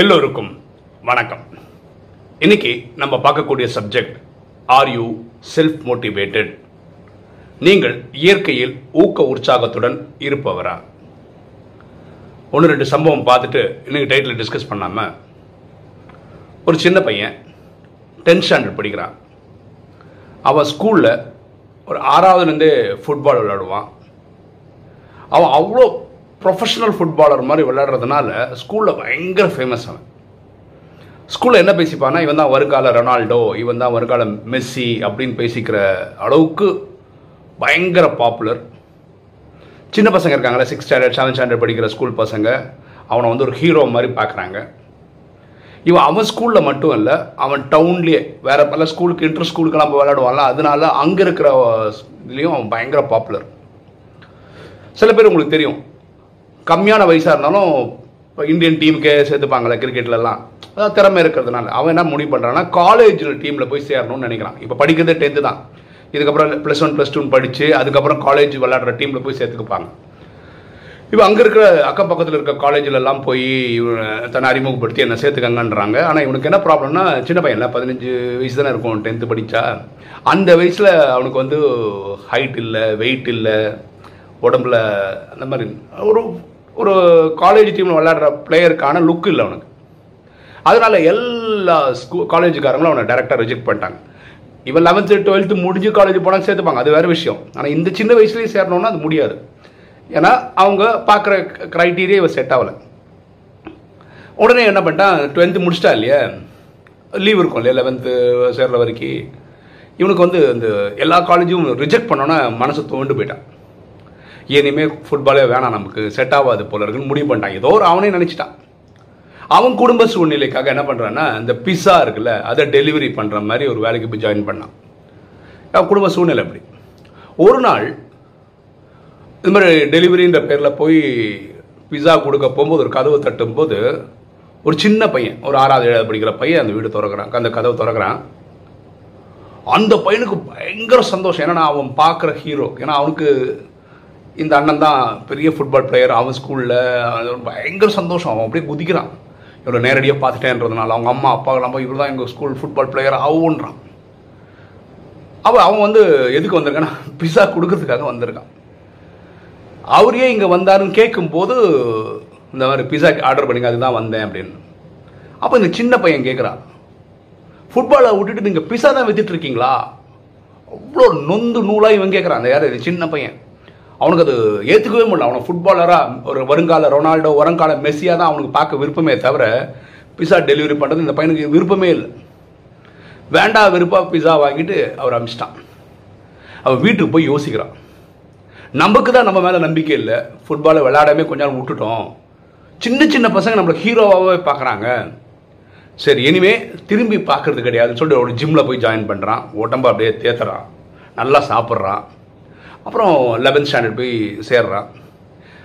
எல்லோருக்கும் வணக்கம். இன்னைக்கு நம்ம பார்க்கக்கூடிய subject are you self motivated நீங்கள் இயற்கையில் ஊக்க உற்சாகத்துடன் இருப்பவரா? ஒன்று ரெண்டு சம்பவம் பார்த்துட்டு இன்னைக்கு டைட்டில் டிஸ்கஸ் பண்ணாமல் ஒரு சின்ன பையன் டென்த் ஸ்டாண்டர்ட் படிக்கிறான். அவன் ஸ்கூலில் ஒரு ஆறாவதுலேருந்தே ஃபுட்பால் விளையாடுவான். அவன் அவ்வளோ ப்ரொஃபஷனல் ஃபுட்பாலர் மாதிரி விளையாடுறதுனால ஸ்கூலில் பயங்கர ஃபேமஸ் அவன். ஸ்கூலில் என்ன பேசிப்பானா இவன் தான் வருங்கால ரொனால்டோ இவன் தான் வருங்கால மெஸ்ஸி அப்படின்னு பேசிக்கிற அளவுக்கு பயங்கர பாப்புலர் சின்ன பசங்க இருக்காங்களே சிக்ஸ் ஸ்டாண்டர்ட் செவன்த் ஸ்டாண்டர்ட் படிக்கிற ஸ்கூல் பசங்க அவனை வந்து ஒரு ஹீரோ மாதிரி பார்க்குறாங்க. இவன் அவன் ஸ்கூலில் மட்டும் இல்லை அவன் டவுன்லேயே வேறு பல ஸ்கூலுக்கு இன்டர் ஸ்கூலுக்கெல்லாம் போய் விளையாடுவான்ல அதனால அங்கே இருக்கிற இதுலேயும் அவன் பயங்கர பாப்புலர் சில பேர் உங்களுக்கு தெரியும் கம்மியான வயசாக இருந்தாலும் இப்போ இந்தியன் டீமுக்கே சேர்த்துப்பாங்களே கிரிக்கெட்லலாம். அதாவது திறமை இருக்கிறதுனால. அவன் என்ன முடிவு பண்ணுறான்னா காலேஜில் டீமில் போய் சேரணும்னு நினைக்கிறான். இப்போ படிக்கிறது டென்த்து தான். இதுக்கப்புறம் ப்ளஸ் ஒன் ப்ளஸ் டூன்னு படித்து அதுக்கப்புறம் காலேஜ் விளையாடுற டீமில் போய் சேர்த்துக்குப்பாங்க. இப்போ அங்கே இருக்கிற அக்கம் பக்கத்தில் இருக்க காலேஜிலலாம் போய் தன்னை அறிமுகப்படுத்தி என்ன சேர்த்துக்கங்கன்றாங்க. ஆனால் இவனுக்கு என்ன ப்ராப்ளம்னா சின்ன பையன்ல பதினஞ்சு வயசு தானே இருக்கும் டென்த்து படித்தா அந்த வயசில் அவனுக்கு வந்து ஹைட் இல்லை வெயிட் இல்லை உடம்புல அந்த மாதிரி ஒரு ஒரு காலேஜ் டீமில் விளையாடுற பிளேயருக்கான லுக் இல்லை அவனுக்கு. அதனால் எல்லா ஸ்கூ காலேஜுக்காரங்களும் அவனை டேரெக்டாக ரிஜெக்ட் பண்ணிட்டாங்க. இவன் லெவன்த்து டுவெல்த்து முடிஞ்சு காலேஜ் போனால் சேர்த்துப்பாங்க. அது வேறு விஷயம். ஆனால் இந்த சின்ன வயசுலேயே சேரணும்னா அது முடியாது. ஏன்னா அவங்க பார்க்குற க்ரைட்டீரியா இவன் செட் ஆகலை. உடனே என்ன பண்ணிட்டான்? டுவெல்த்து முடிச்சிட்டா இல்லையா? லீவ் இருக்கும் இல்லையா? லெவன்த்து சேர்ற வரைக்கும். இவனுக்கு வந்து இந்த எல்லா காலேஜும் ரிஜெக்ட் பண்ணோன்னா மனசு தோண்டு போயிட்டான். இனிமேல் ஃபுட்பாலே வேணாம் நமக்கு. செட் ஆகாது போல இருக்குன்னு முடிவு பண்ணிட்டான். ஏதோ ஒரு அவனே நினச்சிட்டான். அவன் குடும்ப சூழ்நிலைக்காக என்ன பண்ணுறான்னா இந்த பிஸா இருக்குல்ல அதை டெலிவரி பண்ணுற மாதிரி ஒரு வேலைக்கு போய் ஜாயின் பண்ணான். அவன் குடும்ப சூழ்நிலை அப்படி. ஒரு நாள் இது மாதிரி டெலிவரின்ற பேரில் போய் பிஸா கொடுக்க போகும்போது ஒரு கதவை தட்டும்போது ஒரு சின்ன பையன் ஒரு ஆறாவது ஏழாவது படிக்கிற பையன் அந்த வீடு திறக்கிறான். அந்த கதவை திறக்கிறான். அந்த பையனுக்கு பயங்கர சந்தோஷம். ஏன்னா அவன் பார்க்குற ஹீரோ ஏன்னா அவனுக்கு இந்த அண்ணன் தான் பெரிய ஃபுட்பால் பிளேயர் அவன் ஸ்கூலில் பயங்கர சந்தோஷம். அவன் அப்படியே குதிக்கிறான். இவ்வளோ நேரடியாக பார்த்துட்டேன்றதுனால அவங்க அம்மா அப்பா நம்ம இவர் தான் எங்கள் ஸ்கூல் ஃபுட்பால் பிளேயர் ஆகுன்றான் அவன் அவன் வந்து எதுக்கு வந்திருக்கான்னா பிஸா கொடுக்கறதுக்காக வந்திருக்கான். அவரையே இங்கே வந்தாருன்னு கேட்கும்போது இந்த மாதிரி பிஸா ஆர்டர் பண்ணிங்க அதுதான் வந்தேன் அப்படின்னு. அப்போ இந்த சின்ன பையன் கேட்குறான் ஃபுட்பாலை விட்டுட்டு நீங்கள் பிஸா தான் வித்துட்டு இருக்கீங்களா? அவ்வளோ நொந்து நூலாக இவன் கேட்குறான் அந்த யார்? சின்ன பையன். அவனுக்கு அது ஏற்றுக்கவே முடியல. அவனை ஃபுட்பாலராக ஒரு வருங்கால ரொனால்டோ வருங்கால மெஸ்ஸியாக தான் அவனுக்கு பார்க்க விருப்பமே தவிர பிஸா டெலிவரி பண்ணுறது இந்த பையனுக்கு விருப்பமே இல்லை. வேண்டா விருப்பா பிஸா வாங்கிட்டு அவர் அமிச்சிட்டான். அவன் வீட்டுக்கு போய் யோசிக்கிறான். நமக்கு தான் நம்ம மேலே நம்பிக்கை இல்லை. ஃபுட்பாலை விளையாடாமே கொஞ்ச நாள் விட்டுட்டோம். சின்ன சின்ன பசங்க நம்மளை ஹீரோவாகவே பார்க்குறாங்க. சரி இனிமே திரும்பி பார்க்கறது கிடையாதுன்னு சொல்லிட்டு ஒரு ஜிம்மில் போய் ஜாயின் பண்ணுறான் உடம்பு அப்படியே தேத்துறான். நல்லா சாப்பிட்றான். அப்புறம் லெவன்த் ஸ்டாண்டர்ட் போய் சேர்றான்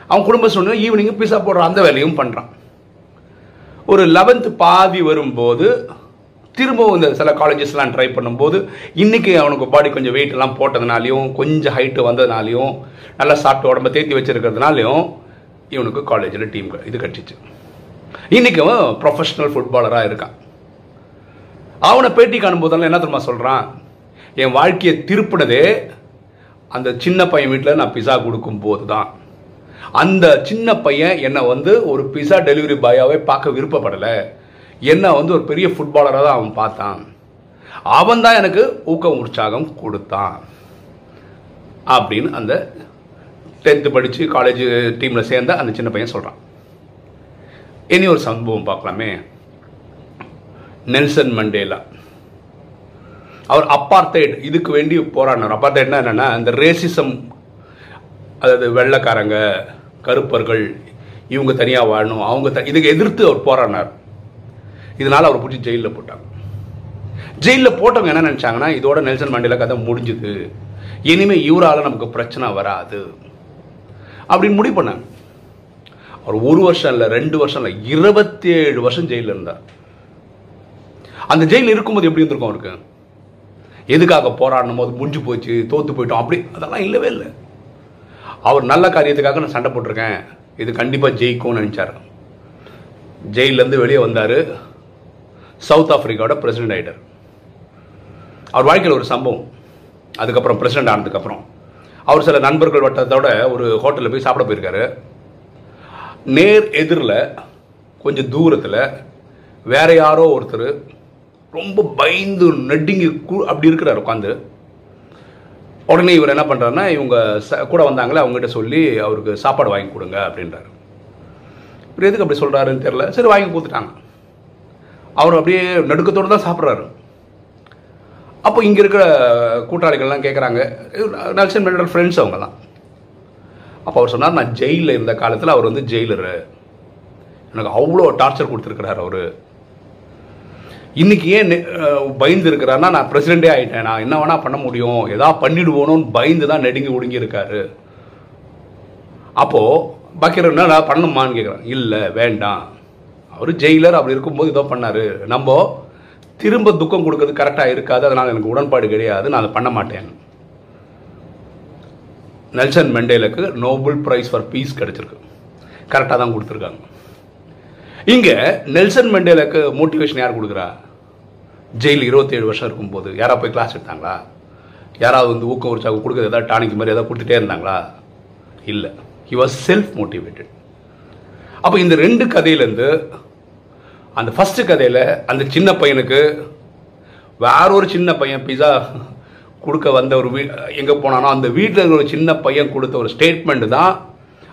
அவன் குடும்ப சூழ்நிலை ஈவினிங் பீஸா போடுற. அந்த வேலையும் பண்ணுறான் ஒரு லெவன்த்து பாதி வரும்போது திரும்பவும் இந்த சில காலேஜஸ்லாம் ட்ரை பண்ணும்போது இன்றைக்கி அவனுக்கு பாடி கொஞ்சம் வெயிட் எல்லாம் போட்டதுனாலையும் கொஞ்சம் ஹைட்டு வந்ததுனாலையும் நல்லா சாப்பிட்டு உடம்ப தேத்தி வச்சிருக்கிறதுனாலையும் இவனுக்கு காலேஜில் டீம் இது கட்டிச்சு. இன்றைக்கி அவன் ப்ரொஃபஷ்னல் ஃபுட்பாலராக இருக்கான். அவனை பேட்டி காணும்போதெல்லாம் என்ன தெரியுமா சொல்கிறான் என் வாழ்க்கையை திருப்பினதே அந்த சின்ன பையன் வீட்டில் நான் பிஸா கொடுக்கும் போது தான் அந்த சின்ன பையன் என்னை வந்து ஒரு பிஸா டெலிவரி பாயாவே பார்க்க விருப்பப்படலை. என்னை வந்து ஒரு பெரிய ஃபுட்பாலராக தான் அவன் பார்த்தான். அவன் தான் எனக்கு ஊக்கம் உற்சாகம் கொடுத்தான். அப்படின்னு அந்த டென்த்து படித்து காலேஜ் டீமில் சேர்ந்த அந்த சின்ன பையன் சொல்கிறான் இனி ஒரு சம்பவம் பார்க்கலாமே. Nelson Mandela. அவர் அப்பார்த்தைட் இதுக்கு வேண்டி போராடினார். அப்பார்த்தைட்னா என்னென்னா இந்த ரேசிசம் அதாவது வெள்ளைக்காரங்க கருப்பர்கள் இவங்க தனியாக வாழணும் அவங்க த இதுக்கு எதிர்த்து அவர் போராடினார். இதனால் அவர் பிடிச்சி ஜெயிலில் போட்டாங்க ஜெயிலில் போட்டவங்க என்ன நினச்சாங்கன்னா இதோட நெல்சன் மண்டேலா கதை முடிஞ்சுது. இனிமேல் இவரால் நமக்கு பிரச்சனை வராது. அப்படின்னு முடிவு பண்ணாங்க. அவர் ஒரு வருஷம் இல்லை ரெண்டு வருஷம் இல்லை இருபத்தி ஏழு வருஷம் ஜெயிலில் இருந்தார். அந்த ஜெயிலில் இருக்கும்போது எப்படி இருந்திருக்கும் அவருக்கு? எதுக்காக போராடணும் போது முடிஞ்சு போச்சு தோற்று போயிட்டோம் அப்படி அதெல்லாம் இல்லவே இல்லை. அவர் நல்ல காரியத்துக்காக நான் சண்டை போட்டிருக்கேன். இது கண்டிப்பாக ஜெயிக்கும்னு நினச்சார். ஜெயிலேருந்து வெளியே வந்தார். சவுத் ஆஃப்ரிக்காவோட பிரசிடென்ட் ஆகிட்டார் அவர் வாழ்க்கையில் ஒரு சம்பவம். அதுக்கப்புறம் பிரசிடென்ட் ஆனதுக்கப்புறம். அவர் சில நண்பர்கள் வட்டத்தோட ஒரு ஹோட்டலில் போய் சாப்பிட போயிருக்காரு. நேர் எதிரில் கொஞ்சம் தூரத்தில் வேற யாரோ ஒருத்தர் ரொம்ப பயந்து நெடுங்கி கு- அப்படி இருக்கிறார் உட்காந்து உடனே இவர் என்ன பண்ணுறாருன்னா இவங்க ச- கூட வந்தாங்களே அவங்ககிட்ட சொல்லி அவருக்கு சாப்பாடு வாங்கி கொடுங்க அப்படின்றாரு. இவர் எதுக்கு அப்படி சொல்கிறாருன்னு தெரில சரி வாங்கி கொடுத்துட்டாங்க. அவர் அப்படியே நடுக்கத்தோடு தான் சாப்பிட்றாரு. அப்போ இங்கே இருக்கிற கூட்டாளிகள்லாம் கேட்குறாங்க நல்சன் மெண்டல் ஃப்ரெண்ட்ஸ் அவங்கலாம் அப்போ அவர் சொன்னார் நான் ஜெயிலில் இருந்த காலத்தில் அவர் வந்து ஜெயிலரு. எனக்கு அவ்வளோ டார்ச்சர் கொடுத்துருக்கிறார் அவர். இன்னைக்கு ஏன் பயந்து இருக்கிறாருன்னா நான் பிரசிடென்டே ஆயிட்டேன். நான் என்ன வேணா பண்ண முடியும். ஏதாவது பண்ணிடுவோணும்னு பயந்து தான் நெடுங்கி ஒடுங்கி இருக்காரு அப்போ பக்கீர் என்ன நான் பண்ணணுமான்னு கேட்குறேன் இல்லை வேண்டாம். அவர் ஜெயிலர் அப்படி இருக்கும்போது இதோ பண்ணார். நம்ம திரும்ப துக்கம் கொடுக்கறது கரெக்டாக இருக்காது. அதனால் எனக்கு உடன்பாடு கிடையாது. நான் அதை பண்ண மாட்டேன். நெல்சன் மெண்டேலுக்கு நோபல் ப்ரைஸ் ஃபார் பீஸ் கிடச்சிருக்கு. கரெக்டாக தான் கொடுத்துருக்காங்க. இங்கே நெல்சன் மெண்டேலுக்கு மோட்டிவேஷன் யார் கொடுக்குறா? ஜெயில் இருபத்தேழு வருஷம் இருக்கும்போது யாராவது போய் கிளாஸ் எடுத்தாங்களா? யாராவது வந்து ஊக்கம் உற்சாகம் கொடுக்குறது ஏதாவது டானிக் மாதிரி ஏதாவது கொடுத்துட்டே இருந்தாங்களா? இல்லை. ஹி வாஸ் செல்ஃப் மோட்டிவேட்டட் அப்போ இந்த ரெண்டு கதையிலேருந்து அந்த ஃபஸ்ட்டு கதையில் அந்த சின்ன பையனுக்கு வேற ஒரு சின்ன பையன் பிஸா கொடுக்க வந்த ஒரு வீ எங்கே போனானோ அந்த வீட்டில் இருக்கிற ஒரு சின்ன பையன் கொடுத்த ஒரு ஸ்டேட்மெண்ட்டு தான்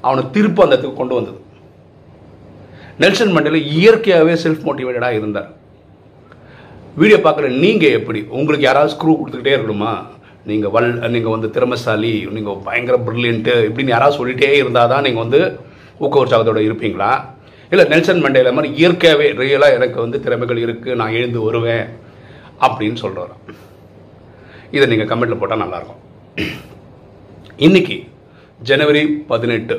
அவனை திருப்ப அந்த இடத்துக்கு கொண்டு வந்தது. நெல்சன் மண்டேலா இயற்கையாகவே செல்ஃப் மோட்டிவேட்டடாக இருந்தார். வீடியோ பார்க்குற நீங்கள் எப்படி? உங்களுக்கு யாராவது ஸ்க்ரூ கொடுத்துக்கிட்டே இருக்கணுமா? நீங்கள் வல் நீங்கள் வந்து திறமைசாலி நீங்கள் பயங்கர ப்ரில்லியன்ட்டு இப்படின்னு யாராவது சொல்லிகிட்டே இருந்தால் தான் நீங்கள் வந்து ஊக்க உற்சாகத்தோடு இருப்பீங்களா? இல்லை நெல்சன் மண்டேல மாதிரி இயற்கையாகவே ரியலாக எனக்கு வந்து திறமைகள் இருக்குது நான் எழுந்து வருவேன் அப்படின்னு சொல்கிறார் இதை நீங்கள் கமெண்ட்டில் போட்டால் நல்லாயிருக்கும் இன்னைக்கு ஜனவரி பதினெட்டு.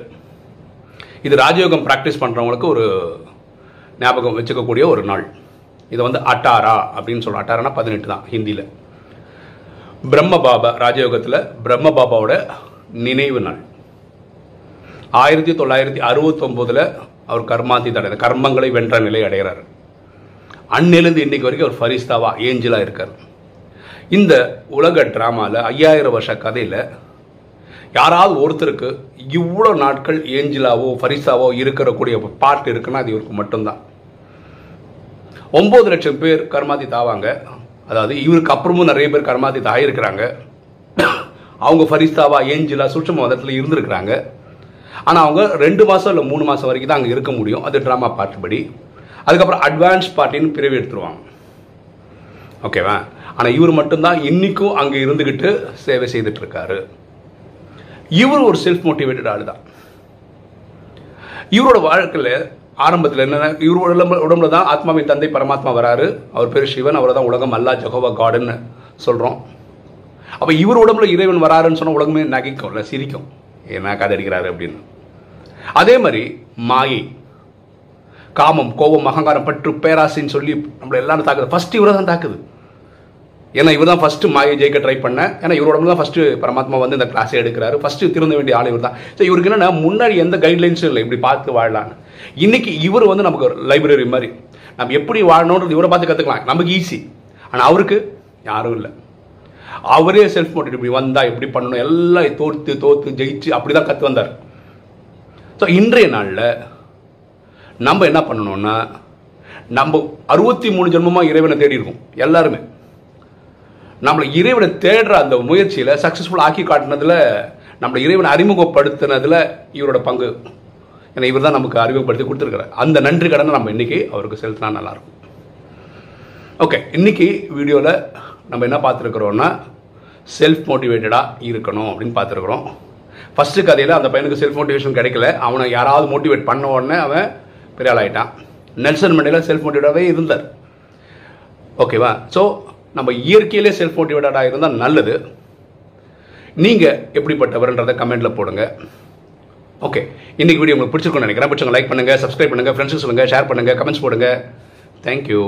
இது ராஜயோகம் ப்ராக்டிஸ் பண்ணுறவங்களுக்கு ஒரு ஞாபகம் வச்சுக்கக்கூடிய ஒரு நாள். இதை வந்து அட்டாரா அப்படின்னு சொல்கிறோம் அட்டாரானா பதினெட்டு தான் ஹிந்தியில். பிரம்ம பாபா ராஜயோகத்தில் பிரம்ம பாபாவோட நினைவு நாள். ஆயிரத்தி தொள்ளாயிரத்தி அறுபத்தொம்போதில் அவர் கர்மாந்தி தடை கர்மங்களை வென்ற நிலை அடைகிறார். அன்னிலிருந்து இன்னைக்கு வரைக்கும் அவர் ஃபரிஸ்தாவா ஏஞ்சலாக இருக்கார். இந்த உலக ட்ராமாவில் ஐயாயிரம் வருஷ கதையில் யாராவது ஒருத்தருக்கு இவ்வளோ நாட்கள் ஏஞ்சிலாவோ ஃபரிசாவோ இருக்கக்கூடிய பாட்டு இருக்குன்னா அது இவருக்கு மட்டும்தான். ஒம்பது லட்சம் பேர் கர்மாதி தாவாங்க அதாவது இவருக்கு அப்புறமும் நிறைய பேர் கர்மாதி தாயிருக்கிறாங்க அவங்க ஃபரிஸ்தாவா ஏஞ்சிலா சுற்றும மதத்தில் இருந்திருக்கிறாங்க. ஆனால் அவங்க ரெண்டு மாதம் இல்லை மூணு மாதம் வரைக்கும் தான் அங்கே இருக்க முடியும். அது ட்ராமா பாட்டுபடி அதுக்கப்புறம் அட்வான்ஸ் பார்ட்டின்னு பிரிவு எடுத்துருவாங்க. ஓகேவா ஆனால் இவர் மட்டும்தான் இன்னைக்கும் அங்கே இருந்துக்கிட்டு சேவை செய்துட்டு இருக்காரு. இவர் ஒரு செல்ஃப் மோட்டிவேட்டட் ஆள் தான் இவரோட வாழ்க்கையில் ஆரம்பத்தில் என்னென்ன இவர் உடம்புல உடம்புல தான் ஆத்மாவின் தந்தை பரமாத்மா வராரு. அவர் பேர் சிவன் அவரை தான் உலகம் அல்லா ஜஹோவா காடுன்னு சொல்கிறோம் அப்போ இவர் உடம்புல இறைவன் வராருன்னு சொன்னால் உலகமே நகைக்கும்ல சிரிக்கும். என்ன கதை அடிக்கிறாரு அப்படின்னு. அதே மாதிரி மாயை காமம் கோபம் அகங்காரம் பற்று பேராசின்னு சொல்லி நம்மளை எல்லாரும் தாக்குது. ஃபர்ஸ்ட் இவரை தான் தாக்குது. ஏன்னா இவர் தான் ஃபஸ்ட்டு மாயை ஜெயிக்க ட்ரை பண்ணேன் ஏன்னா இவரோட தான் ஃபஸ்ட்டு பரமாத்மா வந்து இந்த கிளாஸை எடுக்கிறாரு. ஃபஸ்ட்டு திருந்த வேண்டிய ஆள் இவர் தான் ஸோ இவருக்கு என்னென்னா முன்னாடி எந்த கைட்லைன்ஸும் இல்லை. இப்படி பார்த்து வாழலான்னு இன்னைக்கு இவர் வந்து நமக்கு லைப்ரரி மாதிரி. நம்ம எப்படி வாழணுன்றது இவரை பார்த்து கற்றுக்கலாம் நமக்கு ஈஸி ஆனால் அவருக்கு யாரும் இல்லை. அவரே செல்ஃப் மோட்டிவேட் இப்படி வந்தால் எப்படி பண்ணணும்? எல்லாம் தோற்று தோற்று ஜெயிச்சு அப்படி தான் கற்று வந்தார். ஸோ இன்றைய நாளில் நம்ம என்ன பண்ணணும்னா நம்ம அறுபத்தி மூணு ஜென்மமாக இறைவனை தேடி இருக்கோம். எல்லாருமே. நம்மளை இறைவனை தேடுற அந்த முயற்சியில் சக்ஸஸ்ஃபுல் ஆக்கி காட்டினதில் நம்மளை இறைவனை அறிமுகப்படுத்தினதில் இவரோட பங்கு. ஏன்னா இவர் தான் நமக்கு அறிமுகப்படுத்தி கொடுத்துருக்காரு அந்த நன்றி கடனை நம்ம இன்னைக்கு அவருக்கு செலுத்தினா நல்லாயிருக்கும். ஓகே இன்னைக்கு வீடியோவில் நம்ம என்ன பார்த்துருக்குறோன்னா செல்ஃப் மோட்டிவேட்டடாக இருக்கணும் அப்படின்னு பார்த்துருக்குறோம். ஃபஸ்ட்டு கதையில் அந்த பையனுக்கு செல்ஃப் மோட்டிவேஷன் கிடைக்கல. அவனை யாராவது மோட்டிவேட் பண்ண உடனே அவன் பெரிய ஆளாயிட்டான் ஆயிட்டான் நெல்சன் மண்டேலா செல்ஃப் மோட்டிவேட்டாகவே இருந்தார் ஓகேவா ஸோ நம்ம இயற்கையிலே செல்ஃப் மோட்டிவேட்டடாக இருந்தால் நல்லது. நீங்கள் எப்படிப்பட்டவர்ன்றதை கமெண்ட்டில் போடுங்க. ஓகே இன்றைக்கி வீடியோ உங்களுக்கு பிடிச்சிருக்கும்னு நினைக்கிறேன். பிடிச்சவங்க லைக் பண்ணுங்கள் சப்ஸ்கிரைப் பண்ணுங்கள் ஃப்ரெண்ட்ஸுக்கு சொல்லுங்கள் ஷேர் பண்ணுங்கள் கமெண்ட்ஸ் போடுங்க. தேங்க்யூ